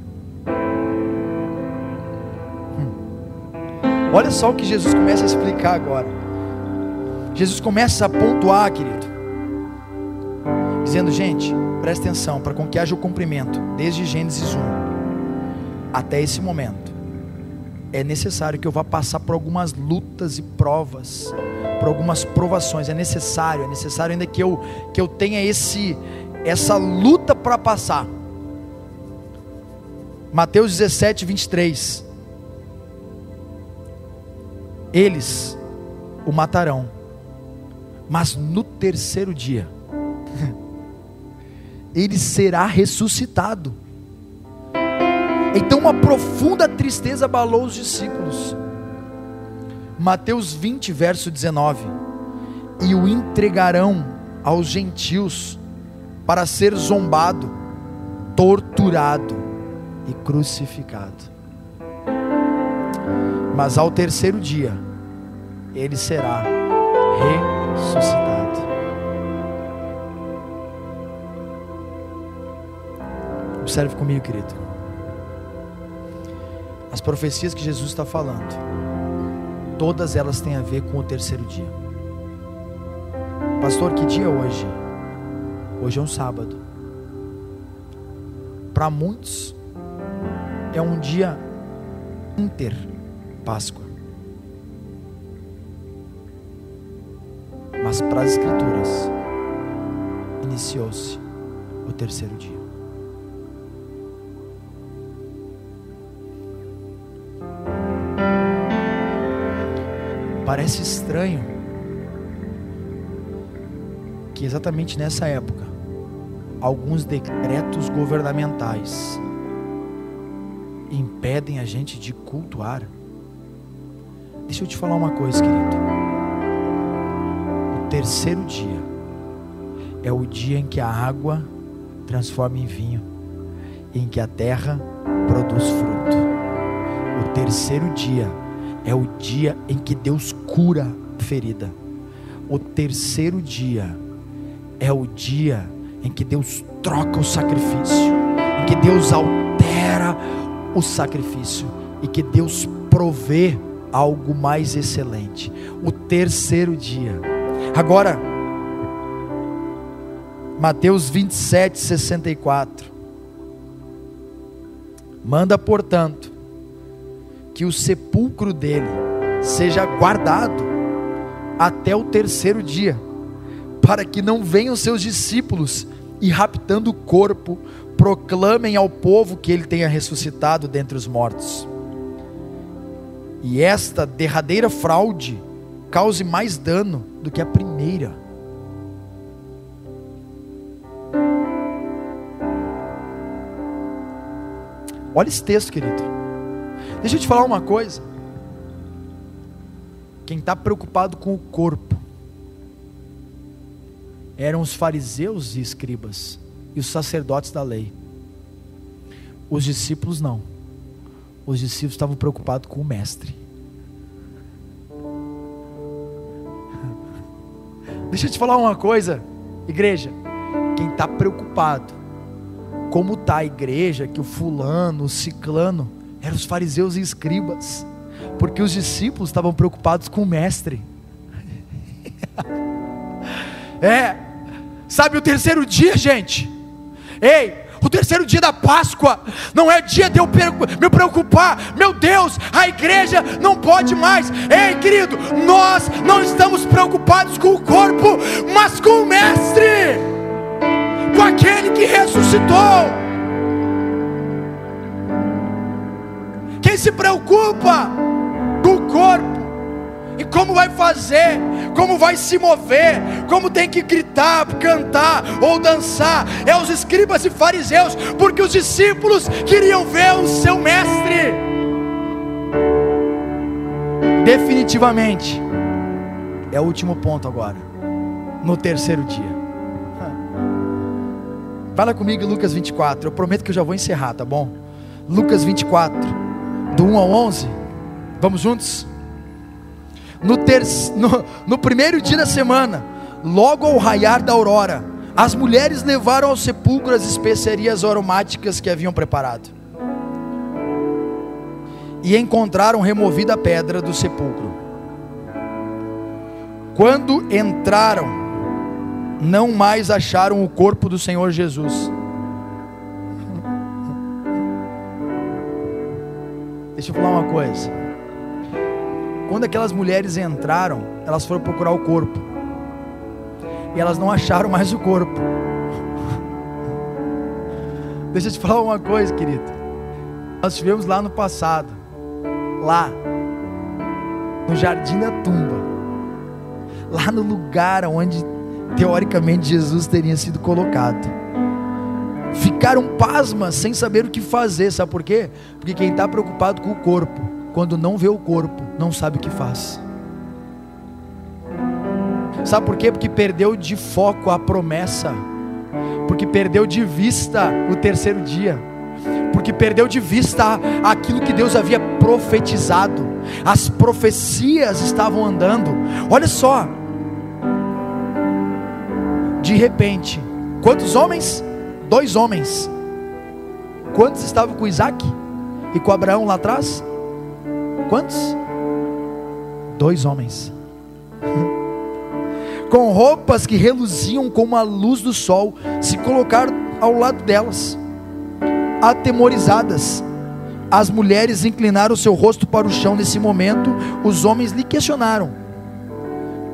Olha só o que Jesus começa a explicar agora. Jesus começa a pontuar, querido, dizendo: gente, presta atenção, para com que haja o cumprimento, desde Gênesis 1 até esse momento, é necessário que eu vá passar por algumas lutas e provas, por algumas provações. É necessário, é necessário ainda que eu, que eu tenha esse, essa luta para passar. Mateus 17, 23 eles o matarão, mas no terceiro dia, *laughs* ele será ressuscitado. Então, uma profunda tristeza abalou os discípulos. Mateus 20, verso 19: E o entregarão aos gentios para ser zombado, torturado e crucificado mas ao terceiro dia ele será ressuscitado. Observe comigo, querido. As profecias que Jesus está falando, todas elas têm a ver com o terceiro dia. Pastor, que dia é hoje? Hoje é um sábado. para muitos é um dia inter Páscoa. Mas para as Escrituras, iniciou-se o terceiro dia. Parece estranho que exatamente nessa época, alguns decretos governamentais impedem a gente de cultuar. Deixa eu te falar uma coisa, querido. O terceiro dia é o dia em que a água transforma em vinho, em que a terra produz fruto. O terceiro dia é o dia em que Deus cura a ferida. O terceiro dia é o dia em que Deus troca o sacrifício, em que Deus altera o sacrifício e que Deus provê algo mais excelente. O terceiro dia. Agora, Mateus 27, 64. Manda, portanto, que o sepulcro dele seja guardado até o terceiro dia, para que não venham seus discípulos e raptando o corpo, proclamem ao povo que ele tenha ressuscitado dentre os mortos. E esta derradeira fraude cause mais dano do que a primeira. Olha esse texto, querido. Deixa eu te falar uma coisa. Quem está preocupado com o corpo eram os fariseus e escribas e os sacerdotes da lei. Os discípulos não. Os discípulos estavam preocupados com o mestre. Deixa eu te falar uma coisa, igreja. Quem está preocupado como está a igreja, que o fulano, o ciclano, eram os fariseus e escribas, porque os discípulos estavam preocupados com o mestre. *laughs* é, sabe o terceiro dia, gente? Ei, o terceiro dia da Páscoa não é dia de eu me preocupar, meu Deus, a igreja não pode mais. Ei, querido, nós não estamos preocupados com o corpo, mas com o Mestre com aquele que ressuscitou. Quem se preocupa com o corpo e como vai fazer, como vai se mover, como tem que gritar, cantar ou dançar, é os escribas e fariseus, porque os discípulos queriam ver o seu mestre. Definitivamente, é o último ponto agora, no terceiro dia. Fala comigo Lucas 24. Eu prometo que eu já vou encerrar, tá bom? Lucas 24, do 1 ao 11. Vamos juntos? No, ter... no, no primeiro dia da semana, logo ao raiar da aurora, as mulheres levaram ao sepulcro as especiarias aromáticas que haviam preparado. E encontraram removida a pedra do sepulcro. Quando entraram, não mais acharam o corpo do Senhor Jesus. Deixa eu falar uma coisa. Quando aquelas mulheres entraram, elas foram procurar o corpo. E elas não acharam mais o corpo. *laughs* Deixa eu te falar uma coisa, querido. Nós estivemos lá no passado. Lá. No jardim da tumba. Lá no lugar onde teoricamente Jesus teria sido colocado. Ficaram pasmas sem saber o que fazer, sabe por quê? Porque quem está preocupado com o corpo, quando não vê o corpo, não sabe o que faz. Sabe por quê? Porque perdeu de foco a promessa, porque perdeu de vista o terceiro dia, porque perdeu de vista aquilo que Deus havia profetizado, as profecias estavam andando. Olha só, de repente, quantos homens? Dois homens. Quantos estavam com Isaac e com Abraão lá atrás? Quantos? Dois homens. com roupas que reluziam como a luz do sol, se colocaram ao lado delas. atemorizadas. As mulheres inclinaram seu rosto para o chão nesse momento. Os homens lhe questionaram: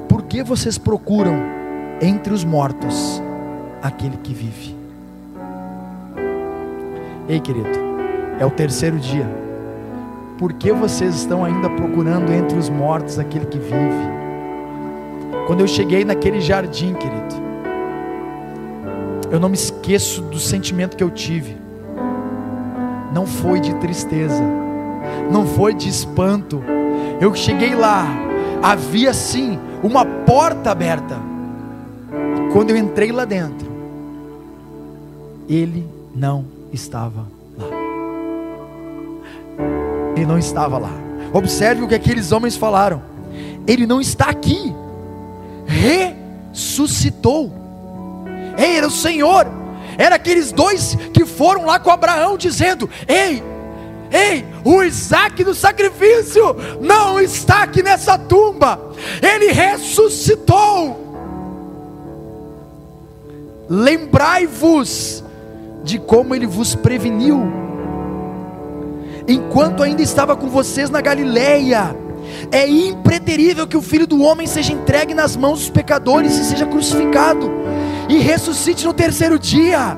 Por que vocês procuram entre os mortos aquele que vive? Ei, querido, é o terceiro dia. Por que vocês estão ainda procurando entre os mortos aquele que vive? Quando eu cheguei naquele jardim, querido, eu não me esqueço do sentimento que eu tive. Não foi de tristeza, não foi de espanto. Eu cheguei lá, havia sim uma porta aberta. Quando eu entrei lá dentro, ele não estava. Ele não estava lá. Observe o que aqueles homens falaram. Ele não está aqui ressuscitou. Ei, era o Senhor, era aqueles dois que foram lá com Abraão dizendo: Ei, ei, o Isaac do sacrifício não está aqui nessa tumba, ele ressuscitou. Lembrai-vos de como ele vos preveniu, enquanto ainda estava com vocês na Galileia é impreterível que o filho do homem seja entregue nas mãos dos pecadores e seja crucificado e ressuscite no terceiro dia.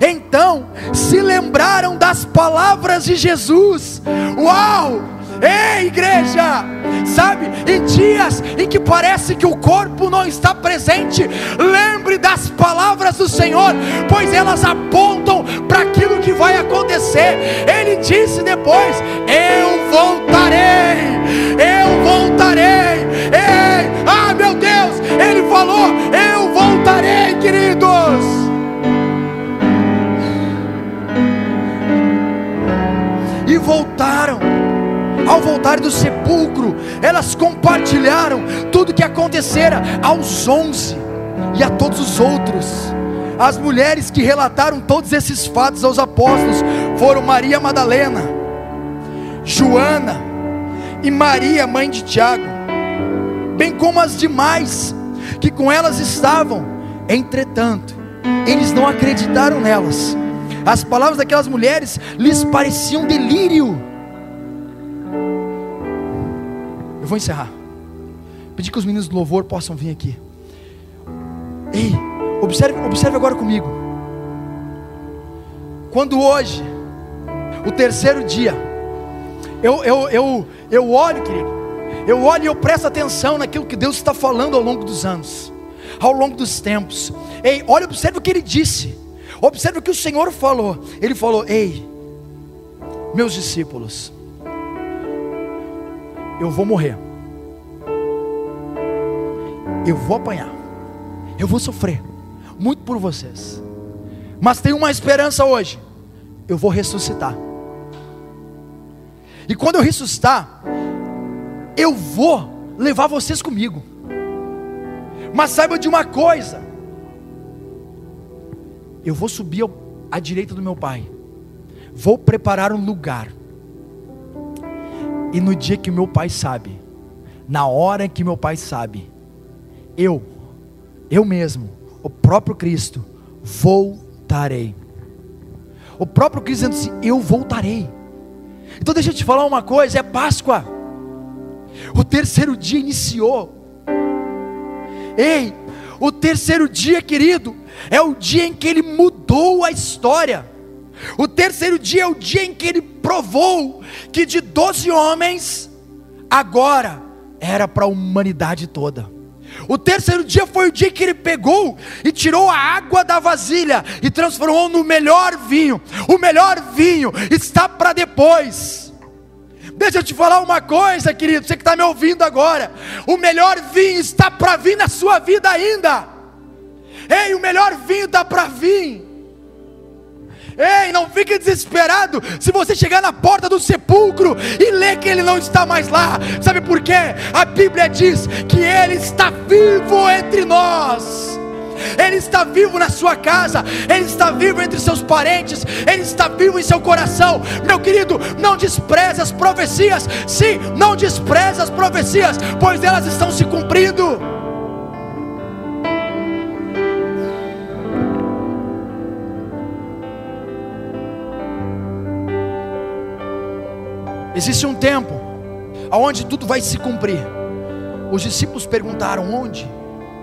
Então se lembraram das palavras de Jesus. Uau! Ei, igreja! Sabe, em dias em que parece que o corpo não está presente, lembre das palavras do Senhor, pois elas apontam para aquilo que vai acontecer. Ele disse depois: Eu voltarei, eu voltarei. Ei, ah, meu Deus, ele falou: Eu voltarei, queridos. E voltaram ao voltar do sepulcro, elas compartilharam tudo o que acontecera aos onze e a todos os outros. As mulheres que relataram todos esses fatos aos apóstolos foram Maria Madalena, Joana e Maria, mãe de Tiago, bem como as demais que com elas estavam. Entretanto, eles não acreditaram nelas. As palavras daquelas mulheres lhes pareciam delírio Eu vou encerrar. Pedir que os meninos do louvor possam vir aqui. Ei, observe, observe agora comigo. Quando hoje, o terceiro dia, eu, eu, eu, eu olho, querido, eu olho e eu presto atenção naquilo que Deus está falando ao longo dos anos, ao longo dos tempos. Ei, olha, observe o que ele disse. Observe o que o Senhor falou. Ele falou: Ei, meus discípulos, eu vou morrer, eu vou apanhar, eu vou sofrer muito por vocês, mas tem uma esperança hoje: eu vou ressuscitar. E quando eu ressuscitar, eu vou levar vocês comigo. Mas saiba de uma coisa: eu vou subir à direita do meu Pai, vou preparar um lugar e no dia que meu pai sabe, na hora que meu pai sabe, eu, eu mesmo, o próprio Cristo, voltarei. O próprio Cristo dizendo assim: Eu voltarei. Então deixa eu te falar uma coisa: é Páscoa. O terceiro dia iniciou. Ei, o terceiro dia, querido, é o dia em que ele mudou a história. O terceiro dia é o dia em que ele provou que de doze homens, agora era para a humanidade toda. O terceiro dia foi o dia que ele pegou e tirou a água da vasilha e transformou no melhor vinho. O melhor vinho está para depois. Deixa eu te falar uma coisa, querido, você que está me ouvindo agora. O melhor vinho está para vir na sua vida ainda. Ei, o melhor vinho está para vir. Ei, não fique desesperado se você chegar na porta do sepulcro e ler que ele não está mais lá. Sabe por quê? A Bíblia diz que ele está vivo entre nós. Ele está vivo na sua casa, Ele está vivo entre seus parentes, Ele está vivo em seu coração. Meu querido, não despreze as profecias, sim, não despreze as profecias, pois elas estão se cumprindo. Existe um tempo aonde tudo vai se cumprir. Os discípulos perguntaram onde,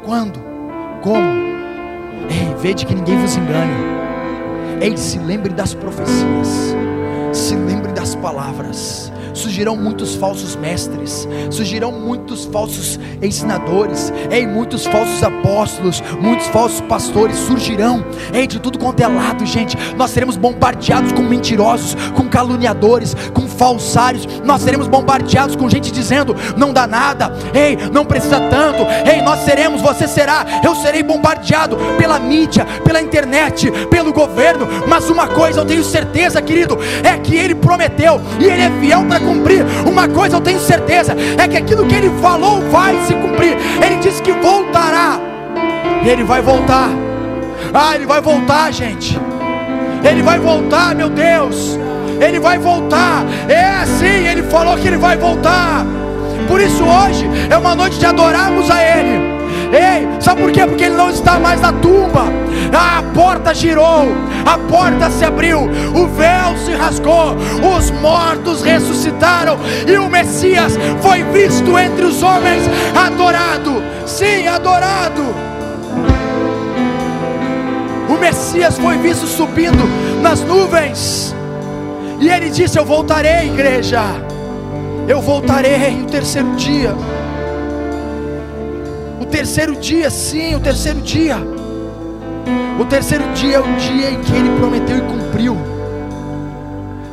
quando, como. Ei, vede que ninguém vos engane. Ei, se lembre das profecias. Se lembre das palavras surgirão muitos falsos mestres, surgirão muitos falsos ensinadores, ei, muitos falsos apóstolos, muitos falsos pastores surgirão, ei, de tudo quanto é lado, gente. Nós seremos bombardeados com mentirosos, com caluniadores, com falsários, nós seremos bombardeados com gente dizendo: não dá nada, ei, não precisa tanto, ei, nós seremos, você será, eu serei bombardeado pela mídia, pela internet, pelo governo, mas uma coisa eu tenho certeza, querido, é que Ele prometeu e Ele é fiel para cumprir. Uma coisa eu tenho certeza: é que aquilo que ele falou vai se cumprir. Ele disse que voltará. E ele vai voltar. Ah, ele vai voltar, gente. Ele vai voltar, meu Deus. Ele vai voltar. É assim, ele falou que ele vai voltar. Por isso hoje é uma noite de adorarmos a Ele. Ei, sabe por quê? Porque ele não está mais na tumba. A porta girou, a porta se abriu, o véu se rasgou, os mortos ressuscitaram e o Messias foi visto entre os homens, adorado. Sim, adorado. O Messias foi visto subindo nas nuvens. E ele disse: Eu voltarei, igreja. Eu voltarei o terceiro dia terceiro dia, sim, o terceiro dia. O terceiro dia é o dia em que ele prometeu e cumpriu.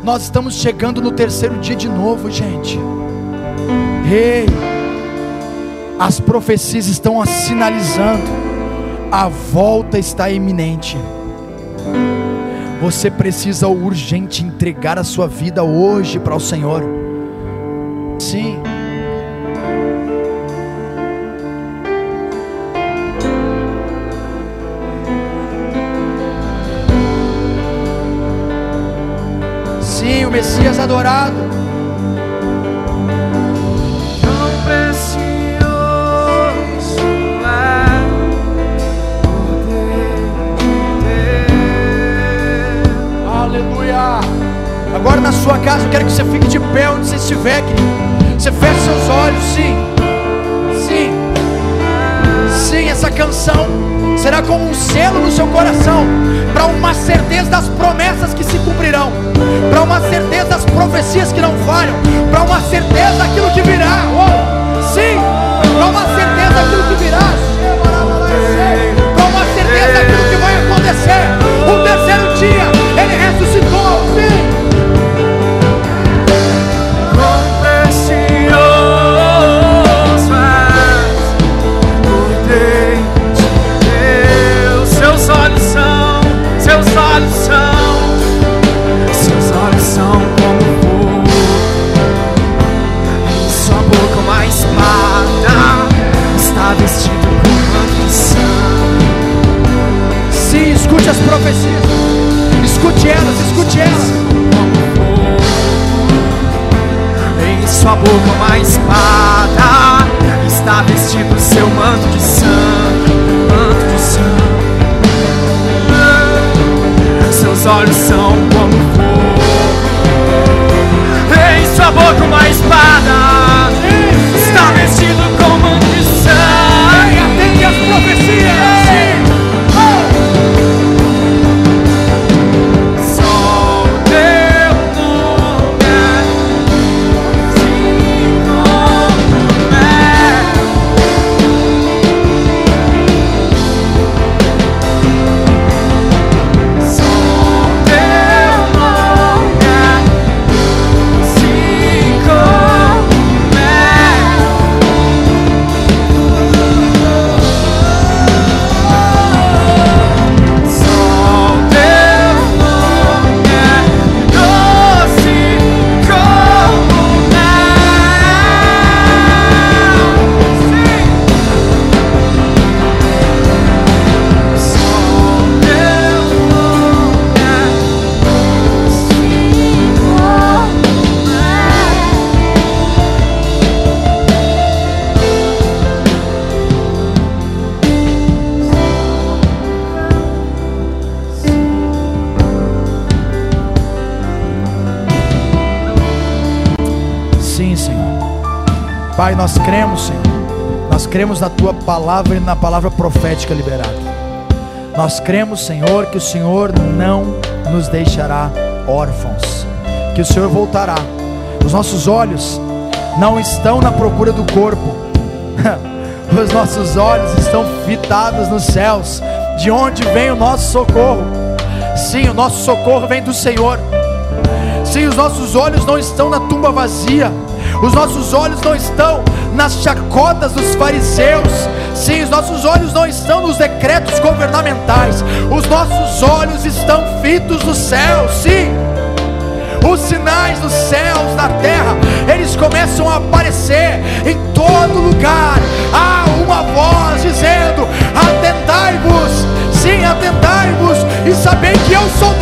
Nós estamos chegando no terceiro dia de novo, gente. Ei, as profecias estão sinalizando, a volta está iminente. Você precisa urgente entregar a sua vida hoje para o Senhor. Sim. Messias adorado. Tão precioso é Aleluia. Agora na sua casa eu quero que você fique de pé onde você estiver, querido. Você feche seus olhos, sim. Sim. Sim, essa canção será como um selo no seu coração para uma certeza das promessas que se cumprirão, para uma certeza das profecias que não falham, para uma certeza daquilo que virá. Oh, sim, para uma certeza daquilo que virá, para uma certeza daquilo que vai acontecer. O terceiro dia ele ressuscitou. Sim. Profecias. Escute elas, escute elas. Em sua boca uma espada está vestido seu manto de sangue, manto de sangue. Seus olhos são como fogo. Em sua boca uma espada Pai, nós cremos, Senhor. Nós cremos na tua palavra e na palavra profética liberada. Nós cremos, Senhor, que o Senhor não nos deixará órfãos, que o Senhor voltará. Os nossos olhos não estão na procura do corpo, *laughs* os nossos olhos estão fitados nos céus, de onde vem o nosso socorro. Sim, o nosso socorro vem do Senhor. Sim, os nossos olhos não estão na tumba vazia, os nossos olhos não estão nas chacotas dos fariseus. Sim, os nossos olhos não estão nos decretos governamentais, os nossos olhos estão fitos no céu. Sim, os sinais dos céus, da terra, eles começam a aparecer em todo lugar. Há uma voz dizendo: Atentai-vos, sim, atentai-vos, e sabei que eu sou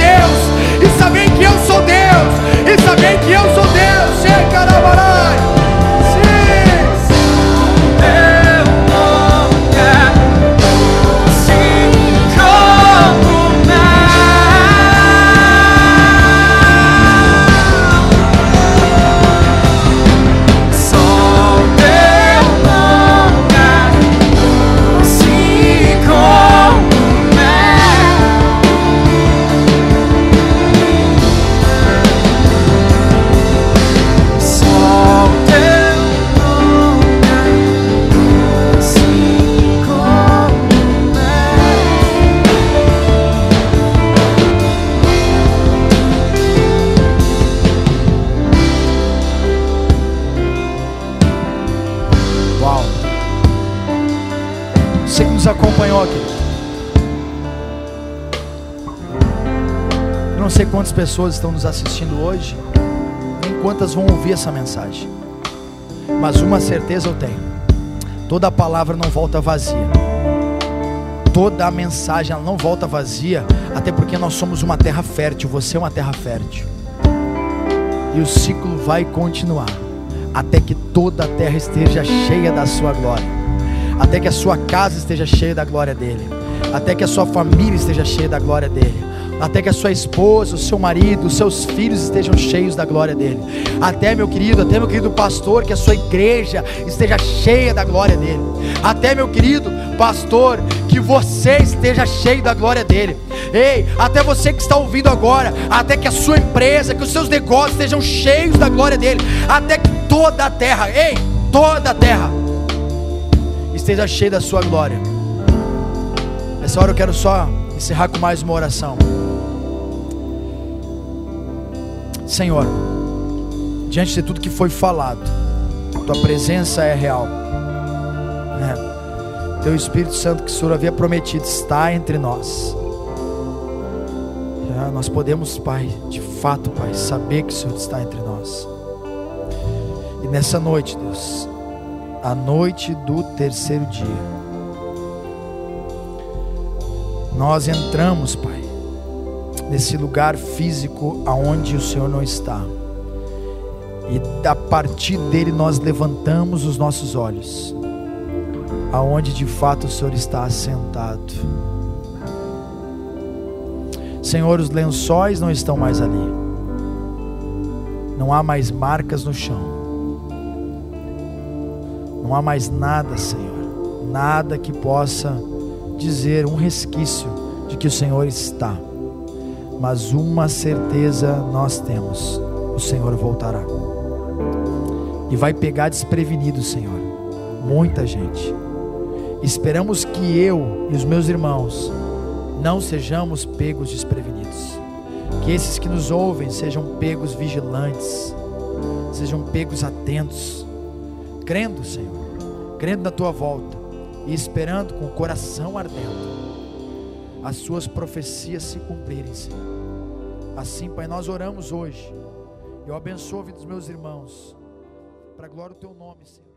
pessoas estão nos assistindo hoje, nem quantas vão ouvir essa mensagem. Mas uma certeza eu tenho: toda palavra não volta vazia. Toda a mensagem ela não volta vazia, até porque nós somos uma terra fértil, você é uma terra fértil. E o ciclo vai continuar até que toda a terra esteja cheia da sua glória até que a sua casa esteja cheia da glória dele, até que a sua família esteja cheia da glória dele, até que a sua esposa, o seu marido, os seus filhos estejam cheios da glória dele, até meu querido, até meu querido pastor, que a sua igreja esteja cheia da glória dele, até meu querido pastor, que você esteja cheio da glória dele. Ei, até você que está ouvindo agora, até que a sua empresa, que os seus negócios estejam cheios da glória dele, até que toda a terra, ei, toda a terra esteja cheio da sua glória. Nessa hora eu quero só encerrar com mais uma oração. Senhor, diante de tudo que foi falado, tua presença é real. É. Teu Espírito Santo que o Senhor havia prometido está entre nós. É, nós podemos, Pai, de fato, Pai, saber que o Senhor está entre nós. E nessa noite, Deus, a noite do terceiro dia. Nós entramos, Pai, nesse lugar físico aonde o Senhor não está. E a partir dele nós levantamos os nossos olhos aonde de fato o Senhor está assentado. Senhor, os lençóis não estão mais ali. Não há mais marcas no chão. Não há mais nada, Senhor, nada que possa dizer um resquício de que o Senhor está. Mas uma certeza nós temos: o Senhor voltará. E vai pegar desprevenido, Senhor, muita gente. Esperamos que eu e os meus irmãos não sejamos pegos desprevenidos. Que esses que nos ouvem sejam pegos vigilantes, sejam pegos atentos, crendo, Senhor crendo na tua volta e esperando com o coração ardendo as suas profecias se cumprirem, Senhor. Assim, Pai, nós oramos hoje. Eu abençoo a vida dos meus irmãos. Para glória do teu nome, Senhor.